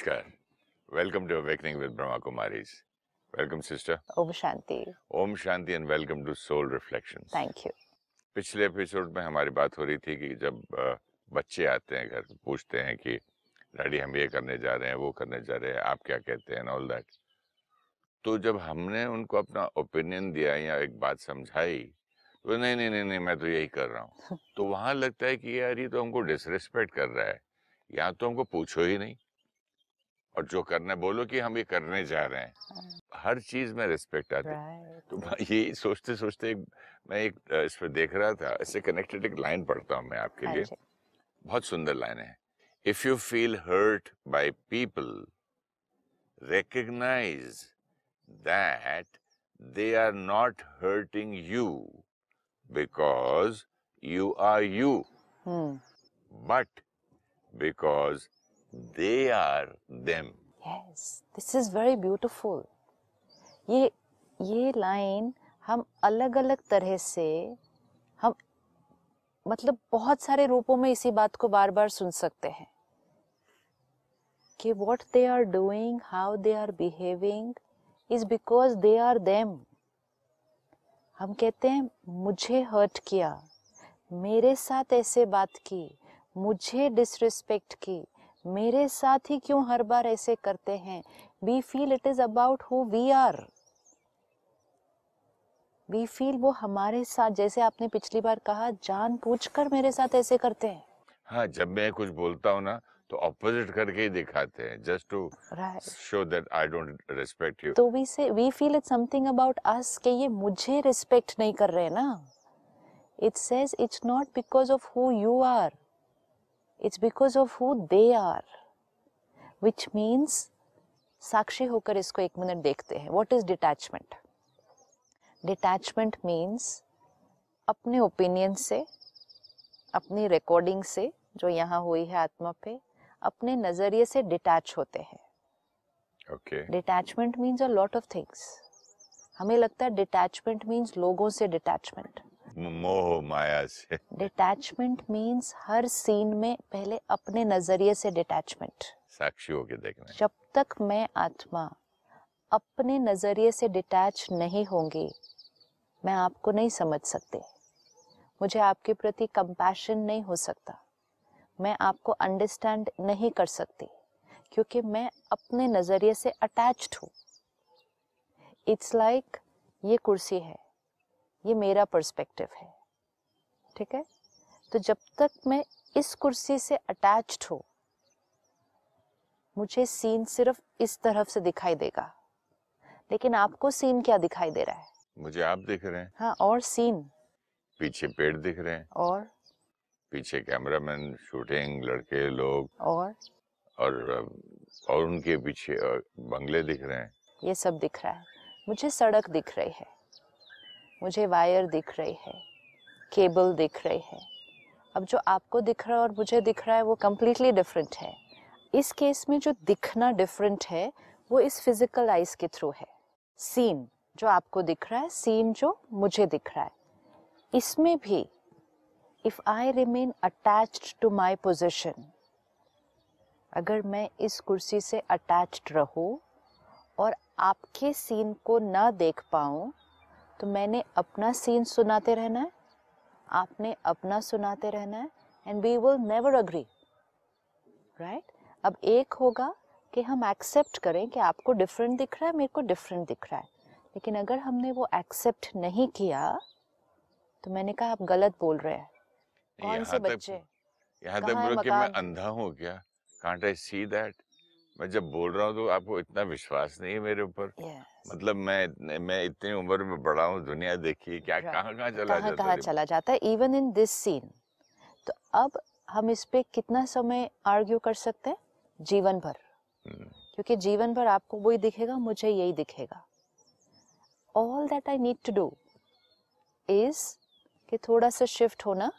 Namaskar. Welcome to Awakening with Brahma Kumaris. Welcome, sister. Om Shanti. Om Shanti and welcome to Soul Reflections. Thank you. पिछले episode में हमारी बात हो रही थी कि जब बच्चे आते हैं घर पूछते हैं कि डैडी हम ये करने जा रहे हैं वो करने जा रहे हैं आप क्या कहते हैं ऑल दैट तो जब हमने उनको अपना ओपिनियन दिया या एक बात समझाई तो नहीं नहीं नहीं नहीं मैं तो यही कर रहा हूँ तो वहाँ लगता है कि यार ये तो हमको डिसरिस्पेक्ट कर रहा है यहाँ तो हमको पूछो ही नहीं और जो करना है बोलो कि हम ये करने जा रहे हैं। हर चीज़ में रिस्पेक्ट आती है। Right. तो ये सोचते सोचते एक, मैं एक इस पर देख रहा था इससे कनेक्टेड एक लाइन पढ़ता हूँ मैं आपके हाँ लिए। बहुत सुंदर लाइन है। If you feel hurt by people recognize that they are not hurting you because you are you. Hmm. but because they are them yes this is very beautiful ये ये लाइन हम अलग अलग तरह से हम मतलब बहुत सारे रूपों में इसी बात को बार बार सुन सकते हैं कि what they are doing how they are behaving is because they are them हम कहते हैं, मुझे हर्ट किया, मेरे साथ ऐसे बात की, मुझे डिसरिस्पेक्ट की मेरे साथ ही क्यों हर बार ऐसे करते हैं? We feel it is about who we are we feel वो हमारे साथ जैसे आपने पिछली बार कहा जान पूछ कर मेरे साथ ऐसे करते हैं। हाँ जब मैं कुछ बोलता हूँ ना तो ऑपोजिट करके ही दिखाते हैं just to show that I don't respect you तो we say we feel it something about us कि ये मुझे रिस्पेक्ट नहीं कर रहे ना। It says it's not because of who you are it's because of who they are which means साक्षी होकर इसको एक मिनट देखते हैं। What is detachment detachment means अपने ओपिनियन से अपनी रिकॉर्डिंग से जो यहाँ हुई है आत्मा पे अपने नज़रिए से डिटैच होते हैं। Okay detachment means a lot of things हमें लगता है डिटैचमेंट मीन्स लोगों से डिटैचमेंट मोह माया से। डिटैचमेंट मीन्स हर सीन में पहले अपने नज़रिए से डिटैचमेंट साक्षी होके देखना जब तक मैं आत्मा अपने नज़रिए से डिटैच नहीं होंगी मैं आपको नहीं समझ सकते। मुझे आपके प्रति कंपैशन नहीं हो सकता। मैं आपको अंडरस्टैंड नहीं कर सकती क्योंकि मैं अपने नज़रिए से अटैच्ड हूँ। इट्स लाइक ये कुर्सी है। ये मेरा पर्सपेक्टिव है। ठीक है? तो जब तक मैं इस कुर्सी से अटैच्ड हूँ मुझे सीन सिर्फ़ इस तरफ़ से दिखाई देगा। लेकिन आपको सीन क्या दिखाई दे रहा है? मुझे आप दिख रहे हैं। हाँ और सीन पीछे पेड़ दिख रहे हैं। और? पीछे कैमरामैन शूटिंग लड़के लोग। और? और और उनके पीछे बंगले दिख रहे हैं। ये सब दिख रहा है। मुझे सड़क दिख रही है। मुझे वायर दिख रही है, केबल दिख रही है। अब जो आपको दिख रहा है और मुझे दिख रहा है, वो कम्प्लीटली डिफरेंट है। इस केस में जो दिखना डिफरेंट है, वो इस फ़िज़िकल आइज़ के थ्रू है। सीन जो आपको दिख रहा है सीन जो मुझे दिख रहा है। इसमें भी if I remain attached to my position अगर मैं इस कुर्सी से अटैच्ड रहूँ और आपके सीन को ना देख पाऊँ तो मैंने अपना सीन सुनाते रहना है। आपने अपना सुनाते रहना है। And we will never agree right अब एक होगा कि हम एक्सेप्ट करें कि आपको डिफरेंट दिख रहा है मेरे को डिफरेंट दिख रहा है। लेकिन अगर हमने वो एक्सेप्ट नहीं किया तो मैंने कहा आप गलत बोल रहे हैं। कौन से बच्चे? यहाँ तक बोलो कि मैं अंधा हूँ क्या? कांट आई सी दैट मैं जब बोल रहा हूँ तो आपको इतना विश्वास नहीं है मेरे ऊपर। Yes. मतलब मैं मैं इतनी उम्र में बड़ा हूँ दुनिया देखी क्या Right. कहाँ कहाँ चला कहाँ जाता कहाँ चला जाता है इवन इन दिस सीन तो अब हम इस पे कितना समय आर्ग्यू कर सकते हैं? जीवन भर। हम्म, क्योंकि जीवन भर आपको वही दिखेगा मुझे यही दिखेगा। All that I need to do is कि थोड़ा सा शिफ्ट होना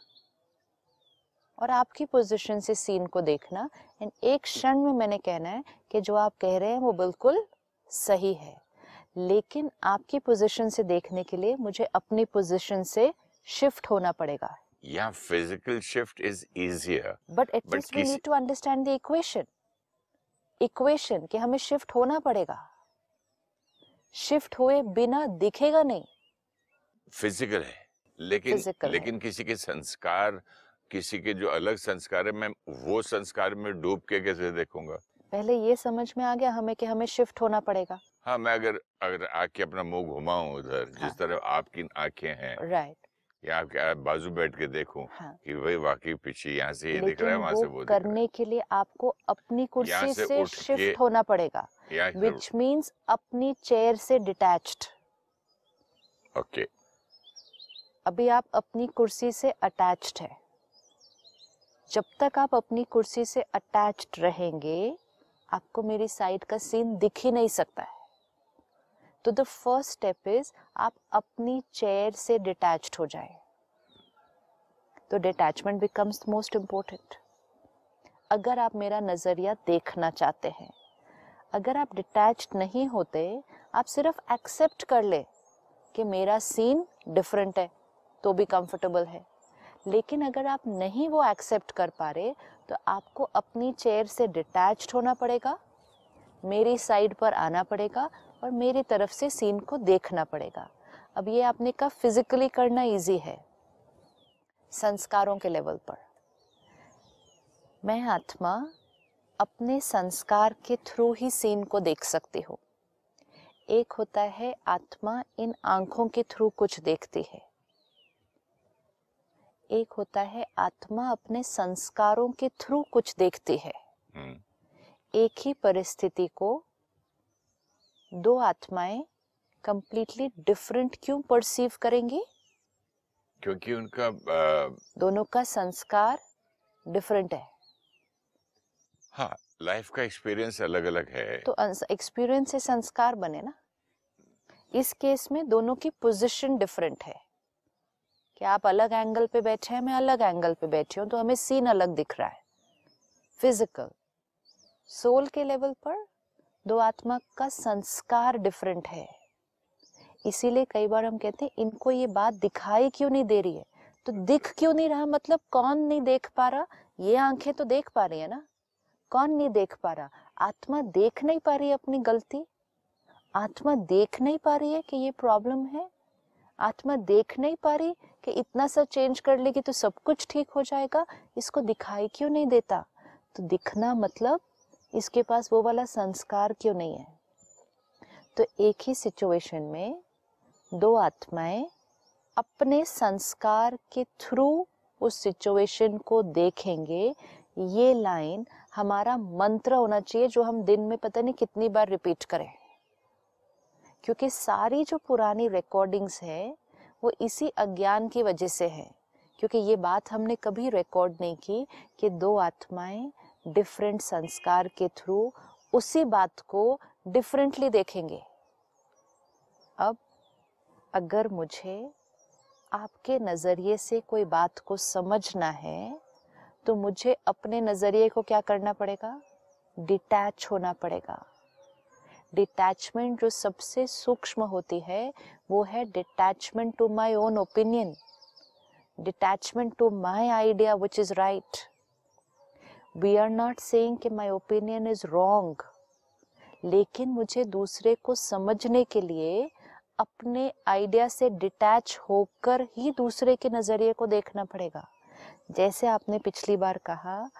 और आपकी पोजीशन से सीन को देखना। एंड एक क्षण में मैंने कहना है कि जो आप कह रहे हैं वो बिल्कुल सही है। लेकिन आपकी पोजीशन से देखने के लिए मुझे अपनी पोजीशन से शिफ्ट होना पड़ेगा। या physical shift is easier but at least we need to understand the equation equation कि हमें शिफ्ट होना पड़ेगा। शिफ्ट हुए बिना दिखेगा नहीं। फ़िज़िकल है लेकिन Physical है। लेकिन किसी के संस्कार किसी के जो अलग संस्कार है मैं वो संस्कार में डूब के कैसे देखूँगा? पहले ये समझ में आ गया हमें कि हमें शिफ्ट होना पड़ेगा। हाँ मैं अगर अगर आके अपना मुँह घुमाऊं उधर हाँ। जिस तरह आपकी आँखें हैं राइट या आपके बाजू बैठ के देखूँ हाँ। कि वही वाकई पीछे यहाँ से ये दिख रहा है वहाँ से वो करने के लिए आपको अपनी कुर्सी से से शिफ्ट होना पड़ेगा विच मीन्स अपनी चेयर से डिटैच्ड ओके अभी आप अपनी कुर्सी से अटैच्ड है। जब तक आप अपनी कुर्सी से अटैच्ड रहेंगे, आपको मेरी साइड का सीन दिख ही नहीं सकता है। तो द फ़र्स्ट स्टेप इज़ आप अपनी चेयर से डिटैच हो जाए। तो डिटैचमेंट बिकम्स मोस्ट इम्पोर्टेंट अगर आप मेरा नज़रिया देखना चाहते हैं, अगर आप डिटैच नहीं होते, आप सिर्फ़ एक्सेप्ट कर ले कि मेरा सीन डिफरेंट है तो भी कंफर्टेबल है। लेकिन अगर आप नहीं वो एक्सेप्ट कर पा रहे तो आपको अपनी चेयर से डिटैच्ड होना पड़ेगा, मेरी साइड पर आना पड़ेगा और मेरी तरफ़ से सीन को देखना पड़ेगा। अब ये आपने कहा फिजिकली करना इजी है, संस्कारों के लेवल पर। मैं आत्मा अपने संस्कार के थ्रू ही सीन को देख सकती हूँ। एक होता है आत्मा इन आँखों के थ्रू कुछ देखती है। एक होता है आत्मा अपने संस्कारों के थ्रू कुछ देखती है। हम्म, एक ही परिस्थिति को दो आत्माएँ कंप्लीटली डिफरेंट क्यों परसीव करेंगी? क्योंकि उनका अ, दोनों का संस्कार डिफरेंट है। हाँ लाइफ का एक्सपीरियंस अलग अलग है। तो एक्सपीरियंस से संस्कार बने ना। इस केस में दोनों की पोजीशन डिफरेंट है। कि आप अलग एंगल पे बैठे हैं, मैं अलग एंगल पे बैठी हूँ तो हमें सीन अलग दिख रहा है। फ़िज़िकल सोल के लेवल पर दो आत्मा का संस्कार डिफरेंट है। इसीलिए कई बार हम कहते हैं, इनको ये बात दिखाई क्यों नहीं दे रही है? तो दिख क्यों नहीं रहा? मतलब कौन नहीं देख पा रहा? ये आँखें तो देख पा रही है ना। कौन नहीं देख पा रहा? आत्मा देख नहीं पा रही है अपनी गलती। आत्मा देख नहीं पा रही है कि ये प्रॉब्लम है। आत्मा देख नहीं पा रही कि इतना सा चेंज कर लेगी तो सब कुछ ठीक हो जाएगा। इसको दिखाई क्यों नहीं देता? तो दिखना मतलब इसके पास वो वाला संस्कार क्यों नहीं है? तो एक ही सिचुएशन में दो आत्माएँ अपने संस्कार के थ्रू उस सिचुएशन को देखेंगे, ये लाइन हमारा मंत्र होना चाहिए जो हम दिन में पता नहीं कितनी बार रिपीट करें। क्योंकि सारी जो पुरानी रिकॉर्डिंग्स है वो इसी अज्ञान की वजह से है, क्योंकि ये बात हमने कभी रिकॉर्ड नहीं की कि दो आत्माएँ डिफरेंट संस्कार के थ्रू उसी बात को डिफरेंटली देखेंगे। अब अगर मुझे आपके नज़रिए से कोई बात को समझना है तो मुझे अपने नज़रिए को क्या करना पड़ेगा? डिटैच होना पड़ेगा। डिटैचमेंट जो सबसे सूक्ष्म होती है, वो है detachment to my own opinion detachment to my idea which is right we are not saying कि माय ओपिनियन इज़ रॉन्ग लेकिन मुझे दूसरे को समझने के लिए अपने आइडिया से डिटैच होकर ही दूसरे के नज़रिए को देखना पड़ेगा। जैसे आपने पिछली बार कहा,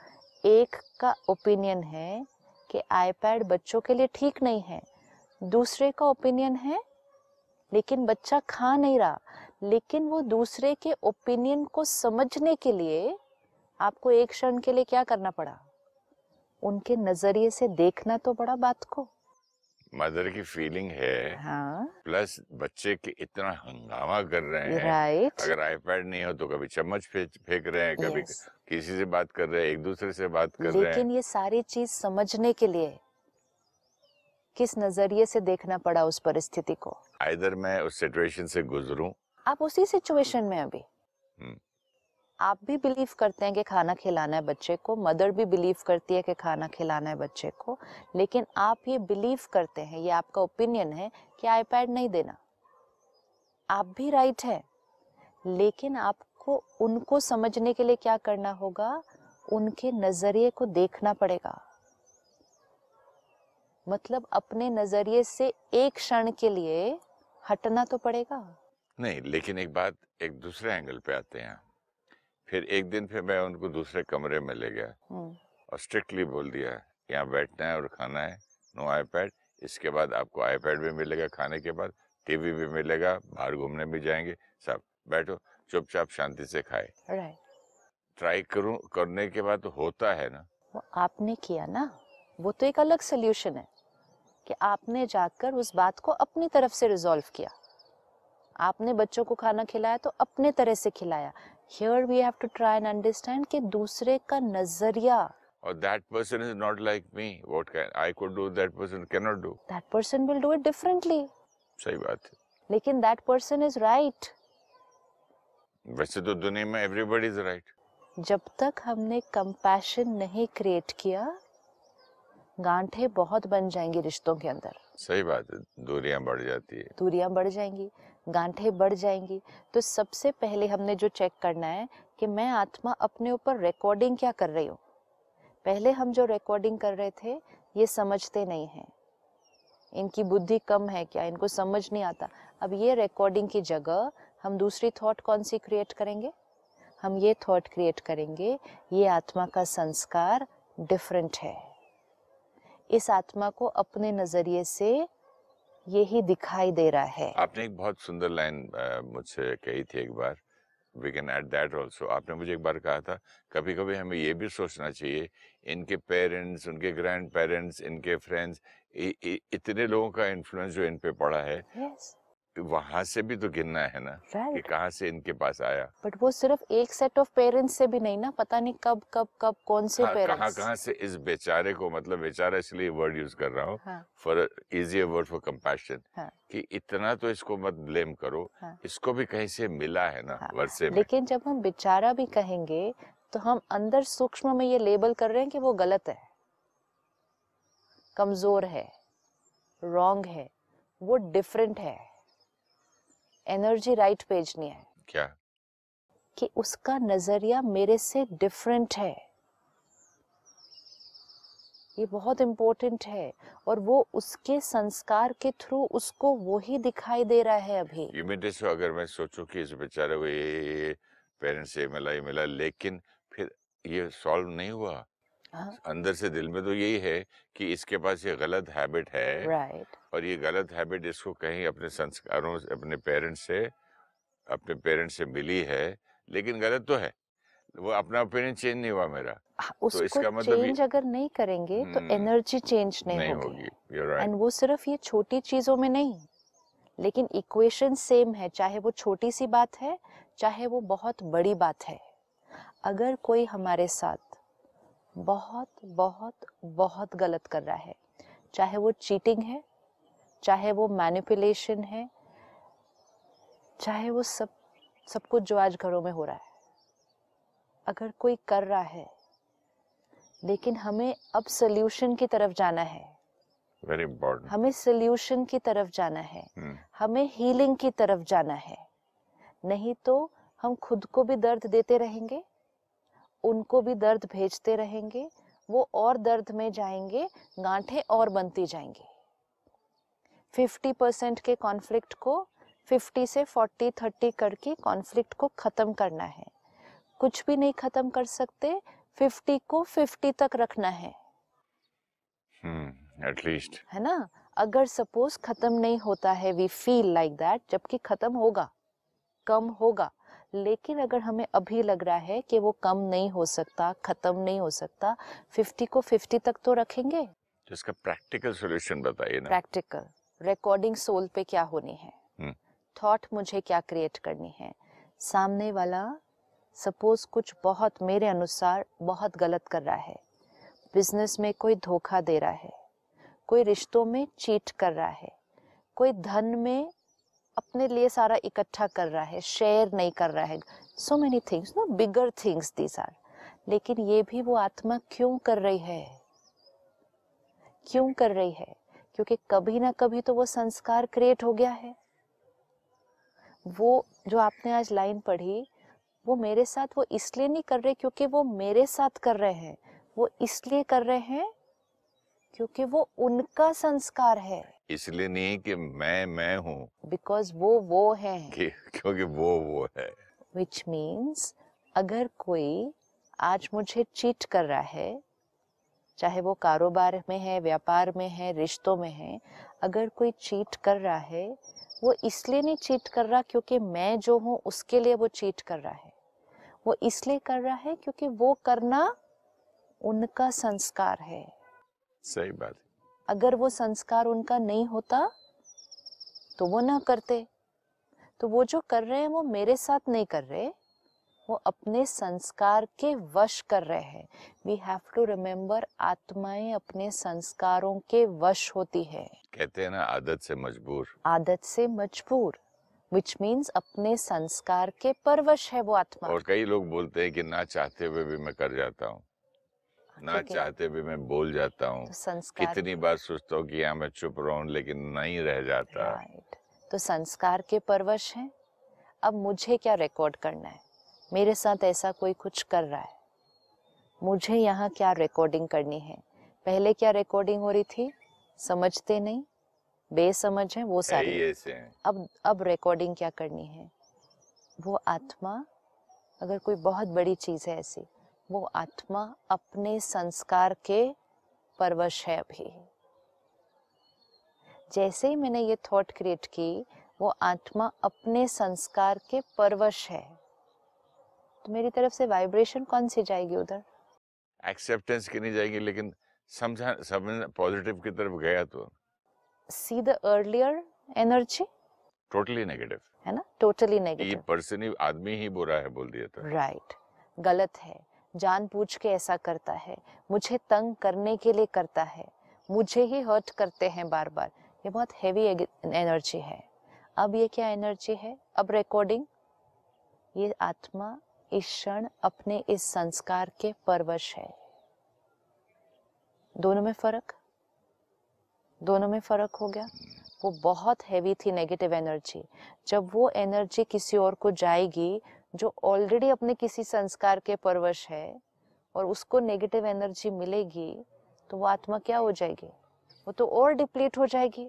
एक का ओपिनियन है कि आईपैड बच्चों के लिए ठीक नहीं है। दूसरे का ओपिनियन है, लेकिन बच्चा खा नहीं रहा। लेकिन वो दूसरे के ओपिनियन को समझने के लिए आपको एक क्षण के लिए क्या करना पड़ा? उनके नज़रिए से देखना तो पड़ा बात को। मदर की फीलिंग है हाँ। प्लस बच्चे के इतना हंगामा कर रहे हैं। राइट। अगर आईपैड नहीं हो तो कभी चम्मच फेंक रहे हैं कभी Yes. किसी से बात कर रहे हैं एक दूसरे से बात कर रहे हैं। लेकिन ये सारी चीज़ समझने के लिए किस नज़रिए से देखना पड़ा उस परिस्थिति को? आइदर मैं उस सिचुएशन से गुजरूं। आप उसी सिचुएशन में अभी। हम्म। आप भी बिलीव करते हैं कि खाना खिलाना है बच्चे को मदर भी बिलीव करती है कि खाना खिलाना है बच्चे को, लेकिन आप ये बिलीव करते हैं, ये आपका ओपिनियन है कि आईपैड नहीं देना। आप भी राइट है, लेकिन आपको, उनको समझने के लिए क्या करना होगा? उनके नज़रिए को देखना पड़ेगा। मतलब अपने नज़रिए से एक क्षण के लिए हटना तो पड़ेगा। नहीं, लेकिन एक बात एक दूसरे एंगल पे आते हैं। फिर एक दिन फिर मैं उनको दूसरे कमरे में ले गया और स्ट्रिक्टली बोल दिया यहाँ बैठना है और खाना है नो आईपैड इसके बाद आपको आईपैड भी मिलेगा खाने के बाद टीवी भी मिलेगा बाहर घूमने भी जाएँगे सब बैठो चुपचाप शांति से खाए। ट्राई करूँ करने के बाद होता है ना। वो आपने किया ना वो तो एक अलग सोल्यूशन है कि आपने जाकर उस बात को अपनी तरफ़ से रिजॉल्व किया। आपने बच्चों को खाना खिलाया तो अपने तरह से खिलाया। Here we have to try and understand कि दूसरे का नज़रिया। और that person is not like me what can I could do that person can not do that person will do it differently सही बात है। लेकिन दैट पर्सन इज़ राइट वैसे तो दुनिया में एवरीबॉडी इज़ राइट जब तक हमने कंपैशन नहीं क्रिएट किया गांठें बहुत बन जाएँगी रिश्तों के अंदर। सही बात है, दूरियाँ बढ़ जाती है। दूरियाँ बढ़ जाएँगी, गांठे बढ़ जाएँगी। तो सबसे पहले हमने जो चेक करना है कि मैं आत्मा अपने ऊपर रिकॉर्डिंग क्या कर रही हूँ? पहले हम जो रिकॉर्डिंग कर रहे थे, ये समझते नहीं हैं। इनकी बुद्धि कम है क्या? इनको समझ नहीं आता। अब ये रिकॉर्डिंग की जगह हम दूसरी थॉट कौन सी क्रिएट करेंगे? हम ये थॉट क्रिएट करेंगे, ये आत्मा का संस्कार डिफरेंट है। इस आत्मा को अपने नज़रिए से यही दिखाई दे रहा है। आपने एक बहुत सुंदर लाइन मुझसे कही थी एक बार। We can at that also आपने मुझे एक बार कहा था कभी कभी हमें ये भी सोचना चाहिए इनके पेरेंट्स उनके ग्रैंड पेरेंट्स इनके फ्रेंड्स इतने लोगों का इन्फ्लुएंस जो इन पे पड़ा है। Yes, वहाँ से भी तो गिनना है ना right. कि. कहाँ से इनके पास आया बट वो सिर्फ़ एक सेट ऑफ़ पेरेंट्स से भी नहीं ना पता नहीं कब कब कब कौन से हाँ, कहाँ पेरेंट्स कहाँ से इस बेचारे को मतलब बेचारा इसलिए वर्ड यूज़ कर रहा हूँ for easier word for compassion. कि इतना तो इसको मत ब्लेम करो हाँ। इसको भी कहीं से मिला है ना हाँ, वर्षे में लेकिन जब हम बेचारा भी कहेंगे तो हम अंदर सूक्ष्म में ये लेबल कर रहे हैं कि वो गलत है कमज़ोर है रॉन्ग है वो डिफरेंट है एनर्जी राइट पेज नहीं है। क्या? कि उसका नज़रिया मेरे से डिफरेंट है। ये बहुत इम्पोर्टेंट है और वो उसके संस्कार के थ्रू उसको वो ही दिखाई दे रहा है अभी। यू मीन सो अगर मैं सोचूं कि इस बेचारे को ये पेरेंट्स से मिला ये मिला लेकिन फिर ये सॉल्व नहीं हुआ? हाँ। अंदर से दिल में तो यही है कि इसके पास ये गलत हैबिट है राइट। और ये गलत हैबिट इसको कहीं अपने संस्कारों से अपने पेरेंट्स से अपने पेरेंट्स से मिली है लेकिन गलत तो है। वो अपना ओपिनियन चेंज नहीं हुआ मेरा। उसको तो इसका मतलब चेंज अगर नहीं करेंगे तो हम्म, एनर्जी चेंज नहीं, नहीं होगी। you're right. वो सिर्फ़ ये छोटी चीज़ों में नहीं लेकिन इक्वेशन सेम है। चाहे वो छोटी सी बात है चाहे वो बहुत बड़ी बात है। अगर कोई हमारे साथ बहुत बहुत बहुत गलत कर रहा है। चाहे वो चीटिंग है चाहे वो मैनिपुलेशन है चाहे वो सब सब कुछ जो आज घरों में हो रहा है। अगर कोई कर रहा है लेकिन हमें अब सोल्यूशन की तरफ़ जाना है। वेरी इंपॉर्टेंट हमें सोल्यूशन की तरफ़ जाना है। Hmm. हमें हीलिंग की तरफ़ जाना है। नहीं तो हम खुद को भी दर्द देते रहेंगे। उनको भी दर्द भेजते रहेंगे वो और दर्द में जाएँगे गांठें और बनती जाएँगी। 50 परसेंट के कॉन्फ्लिक्ट को 50 से 40 30 करके कॉन्फ्लिक्ट को खत्म करना है। कुछ भी नहीं खत्म कर सकते 50 को 50 तक रखना है। एटलीस्ट है ना? अगर सपोज़ खत्म नहीं होता है वी फील लाइक दैट जबकि खत्म होगा कम होगा लेकिन अगर हमें अभी लग रहा है कि वो कम नहीं हो सकता खत्म नहीं हो सकता 50 को 50 तक तो रखेंगे? तो इसका प्रैक्टिकल सॉल्यूशन बताइए ना। प्रैक्टिकल रिकॉर्डिंग सोल पे क्या होनी है? हम्म। थॉट मुझे क्या क्रिएट करनी है? सामने वाला सपोज़ कुछ बहुत मेरे अनुसार बहुत गलत कर रहा है। बिज़नेस में कोई धोखा दे रहा है। कोई रिश्तों में चीट कर रहा है। कोई धन में अपने लिए सारा इकट्ठा कर रहा है शेयर नहीं कर रहा है। So many things no bigger things these are लेकिन ये भी वो आत्मा क्यों कर रही है? क्यों कर रही है? क्योंकि कभी ना कभी तो वो संस्कार क्रिएट हो गया है। वो जो आपने आज लाइन पढ़ी, वो मेरे साथ वो इसलिए नहीं कर रहे क्योंकि वो मेरे साथ कर रहे हैं। वो इसलिए कर रहे हैं क्योंकि वो उनका संस्कार है। इसलिए नहीं कि मैं मैं हूँ। बिकॉज़ वो वो है। क्योंकि वो वो है। विच मीन्स अगर कोई आज मुझे चीट कर रहा है चाहे वो कारोबार में है व्यापार में है रिश्तों में है अगर कोई चीट कर रहा है वो इसलिए नहीं चीट कर रहा क्योंकि मैं जो हूँ उसके लिए वो चीट कर रहा है। वो इसलिए कर रहा है क्योंकि वो करना उनका संस्कार है। सही बात अगर वो संस्कार उनका नहीं होता तो वो ना करते। तो वो जो कर रहे हैं वो मेरे साथ नहीं कर रहे वो अपने संस्कार के वश कर रहे हैं। वी हैव टू रिमेम्बर आत्माएँ अपने संस्कारों के वश होती है। कहते हैं ना आदत से मजबूर। आदत से मजबूर विच मीन्स अपने संस्कार के परवश है वो आत्मा। और कई लोग बोलते हैं कि ना चाहते हुए भी मैं कर जाता हूँ। ना चाहते हुए मैं बोल जाता हूँ। तो कितनी बार सोचता हूँ कि हाँ मैं चुप रहूँ लेकिन नहीं रह जाता। राइट तो संस्कार के परवश हैं। अब मुझे क्या रिकॉर्ड करना है? मेरे साथ ऐसा कोई कुछ कर रहा है? मुझे यहाँ क्या रिकॉर्डिंग करनी है? पहले क्या रिकॉर्डिंग हो रही थी? समझते नहीं। बेसमझ है वो सारी ही ऐसे। अब अब रिकॉर्डिंग क्या करनी है? वो आत्मा अगर कोई बहुत बड़ी चीज़ है ऐसी वो आत्मा अपने संस्कार के परवश है अभी। जैसे ही मैंने ये थॉट क्रिएट की वो आत्मा अपने संस्कार के परवश है। तो मेरी तरफ़ से वाइब्रेशन कौन सी जाएगी उधर? एक्सेप्टेंस की नहीं जाएगी लेकिन समझा समझ पॉजिटिव की तरफ़ गया तो। See the earlier energy totally negative है ना? टोटली ये नेगेटिव पर्सन ही आदमी ही बुरा है बोल दिया था। Right right. गलत है। जानबूझ के ऐसा करता है, मुझे तंग करने के लिए करता है, मुझे ही हर्ट करते हैं बार बार ये बहुत हैवी एनर्जी है। अब ये क्या एनर्जी है? अब रिकॉर्डिंग ये आत्मा इस क्षण अपने इस संस्कार के परवश है। दोनों में फ़र्क? दोनों में फ़र्क हो गया? वो बहुत हैवी थी नेगेटिव एनर्जी जब वो एनर्जी किसी और को जाएगी जो ऑलरेडी अपने किसी संस्कार के परवश है और उसको नेगेटिव एनर्जी मिलेगी तो वो आत्मा क्या हो जाएगी? वो तो और डिप्लीट हो जाएगी।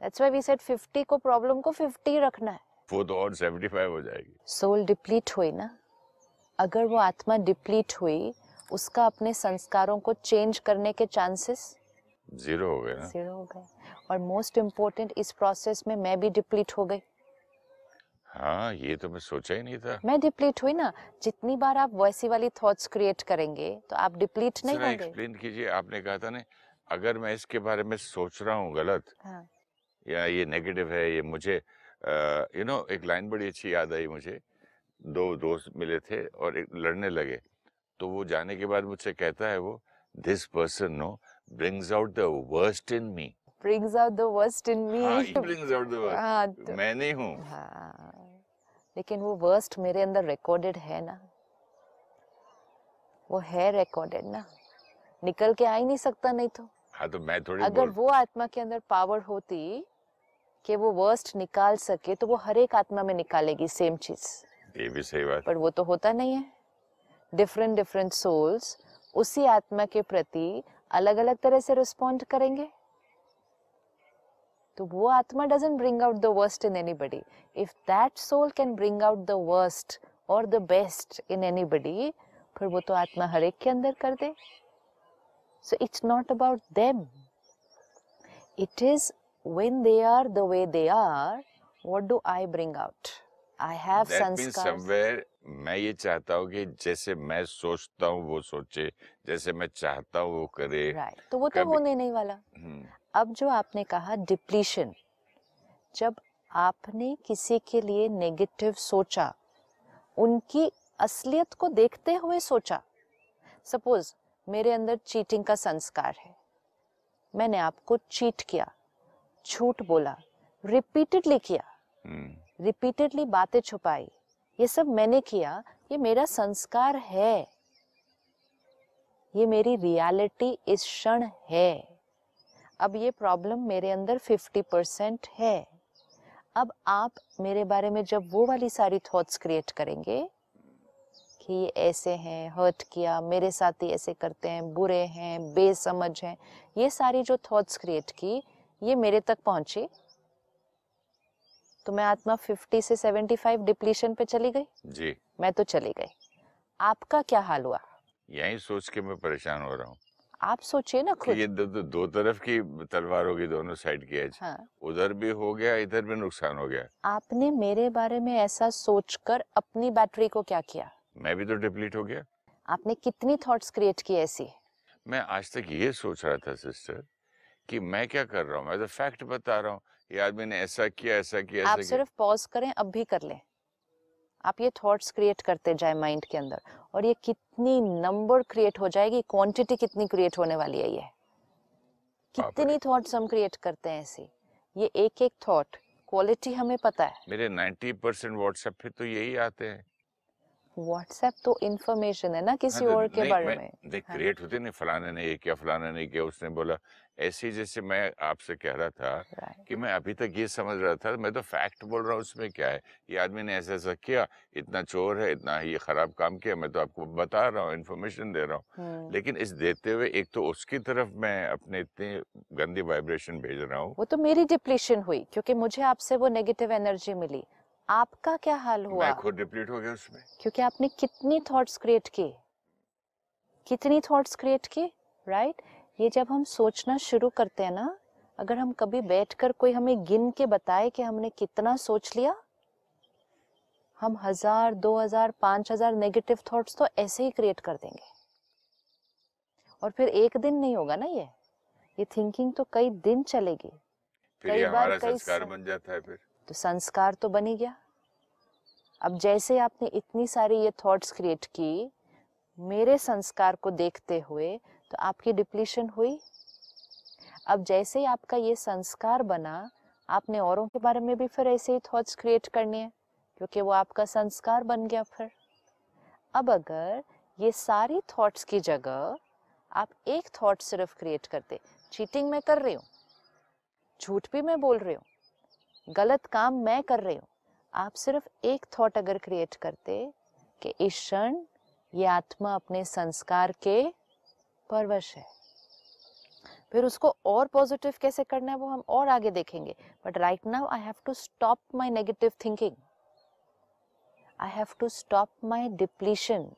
दैट्स व्हाई वी सेड 50 को प्रॉब्लम को 50 रखना है। वो तो और 75 हो जाएगी। सोल डिप्लीट हुई ना? अगर वो आत्मा डिप्लीट हुई उसका अपने संस्कारों को चेंज करने के चांसेस ज़ीरो हो गए ना। ज़ीरो हो गए। और मोस्ट इम्पोर्टेंट इस प्रोसेस में मैं भी डिप्लीट हो गई। हाँ ये तो मैं सोचा ही नहीं था। मैं डिप्लीट हुई ना जितनी बार आप वैसी वाली थॉट्स क्रिएट करेंगे तो आप डिप्लीट नहीं होंगे। एक्सप्लेन कीजिए आपने कहा था ना अगर मैं इसके बारे में सोच रहा हूँ गलत हाँ। या ये नेगेटिव है ये मुझे यू नो एक लाइन बड़ी अच्छी याद आई मुझे। दो दोस्त मिले थे और एक लड़ने लगे तो वो जाने के बाद मुझसे कहता है वो this person no brings out the worst in me brings out the worst in me हाँ he brings out the worst हाँ, तो- मैं नहीं हूँ। हाँ। लेकिन वो वर्स्ट मेरे अंदर रिकॉर्डेड है ना। वो है रिकॉर्डेड ना। निकल के आ ही नहीं सकता नहीं तो। हाँ तो मैं थोड़ी अगर वो आत्मा के अंदर पावर होती कि वो वर्स्ट निकाल सके तो वो हर एक आत्मा में निकालेगी सेम चीज़। ये भी सही बात। पर वो तो होता नहीं है। डिफरेंट डिफरेंट सोल्स उसी आत्मा के प्रति अलग अलग तरह से रिस्पॉन्ड करेंगे। तो वो आत्मा doesn't bring out the worst in anybody if that soul can bring out the worst और द बेस्ट इन एनीबडी फिर वो तो आत्मा हर एक के अंदर कर दे। So it's not about them it is when they are the way they are what do i bring out? I have That means somewhere मैं ये चाहता हूँ कि जैसे मैं सोचता हूँ वो सोचे जैसे मैं चाहता हूँ वो करे। राइट तो वो तो होने नहीं वाला। हम्म, अब जो आपने कहा डिप्लीशन जब आपने किसी के लिए नेगेटिव सोचा उनकी असलियत को देखते हुए सोचा सपोज़ मेरे अंदर चीटिंग का संस्कार है मैंने आपको चीट किया झूठ बोला रिपीटेडली किया हम्म, रिपीटेडली बातें छुपाई ये सब मैंने किया ये मेरा संस्कार है ये मेरी रियलिटी इस क्षण है। अब ये प्रॉब्लम मेरे अंदर 50 परसेंट है। अब आप मेरे बारे में जब वो वाली सारी थॉट्स क्रिएट करेंगे कि ये ऐसे हैं हर्ट किया मेरे साथ ही ऐसे करते हैं बुरे हैं बेसमझ हैं ये सारी जो थॉट्स क्रिएट की ये मेरे तक पहुँची। तो मैं आत्मा 50 से 75 डिप्लीशन पे चली गई? जी। मैं तो चली गई। आपका क्या हाल हुआ? यही सोच के मैं परेशान हो रहा हूँ। आप सोचिए ना खुद। ये दो, दो, दो तरफ़ की तलवार होगी दोनों साइड की एज। हाँ। उधर भी हो गया इधर भी नुकसान हो गया। आपने मेरे बारे में ऐसा सोचकर अपनी बैटरी को क्या किया? मैं भी तो डिप्लीट हो गया। आपने कितनी थॉट्स क्रिएट की ऐसी? मैं आज तक ये सोच रहा था सिस्टर कि मैं क्या कर रहा हूँ? मैं तो फैक्ट बता रहा हूँ। ये आदमी ने ऐसा किया ऐसा किया आप ऐसा सिर्फ़ पॉज करें अब भी कर लें। आप ये थॉट्स क्रिएट करते जाए माइंड के अंदर। और ये कितनी नंबर क्रिएट हो जाएगी क्वांटिटी कितनी क्रिएट होने वाली है ये। कितनी थॉट्स हम क्रिएट करते हैं ऐसे। ये एक एक थॉट क्वालिटी हमें पता है। मेरे 90 परसेंट व्हाट्सएप पे तो यही आते हैं। व्हाट्सएप तो इन्फॉर्मेशन है ना किसी हाँ, तो और के बारे में देख हाँ। क्रिएट होते नहीं फलाने ने ये किया फलाने ने किया उसने बोला। ऐसे जैसे मैं आपसे कह रहा था Right. कि मैं अभी तक ये समझ रहा था मैं तो फैक्ट बोल रहा हूँ उसमें क्या है? ये आदमी ने ऐसा ऐसा किया इतना चोर है इतना ये खराब काम किया मैं तो आपको बता रहा हूँ इन्फॉर्मेशन दे रहा हूँ। हम्म, लेकिन इस देते हुए एक तो उसकी तरफ़ मैं अपने इतनी गंदी वाइब्रेशन भेज रहा हूँ। वो तो मेरी डिप्लीशन हुई क्योंकि मुझे आपसे वो नेगेटिव एनर्जी मिली। आपका क्या हाल हुआ? मैं खुद डिप्लीट हो गया उसमें। क्योंकि आपने कितनी थॉट्स क्रिएट की कितनी थॉट्स क्रिएट की राइट ये जब हम सोचना शुरू करते हैं ना अगर हम कभी बैठकर कोई हमें गिन के बताए कि हमने कितना सोच लिया हम हज़ार दो हज़ार पाँच हज़ार नेगेटिव थॉट्स तो ऐसे ही क्रिएट कर देंगे। और फिर एक दिन नहीं होगा ना ये। ये थिंकिंग तो कई दिन चलेगी। फिर कई बार कई संस्कार बन जाता है फिर। तो संस्कार तो बन ही गया। अब जैसे आपने इतनी सारी ये थॉट्स क्रिएट की, मेरे संस्कार को देखते हुए तो आपकी डिप्लीशन हुई। अब जैसे ही आपका ये संस्कार बना, आपने औरों के बारे में भी फिर ऐसे ही थॉट्स क्रिएट करने हैं, क्योंकि वो आपका संस्कार बन गया फिर। अब अगर ये सारी थॉट्स की जगह आप एक थॉट सिर्फ़ क्रिएट करते चीटिंग मैं कर रही हूँ, झूठ भी मैं बोल रही हूँ गलत काम मैं कर रही हूँ। आप सिर्फ़ एक थॉट अगर क्रिएट करते कि इस क्षण ये आत्मा अपने संस्कार के परवश है। फिर उसको और पॉजिटिव कैसे करना है वो हम और आगे देखेंगे। But right now I have to stop my negative thinking I have to stop my depletion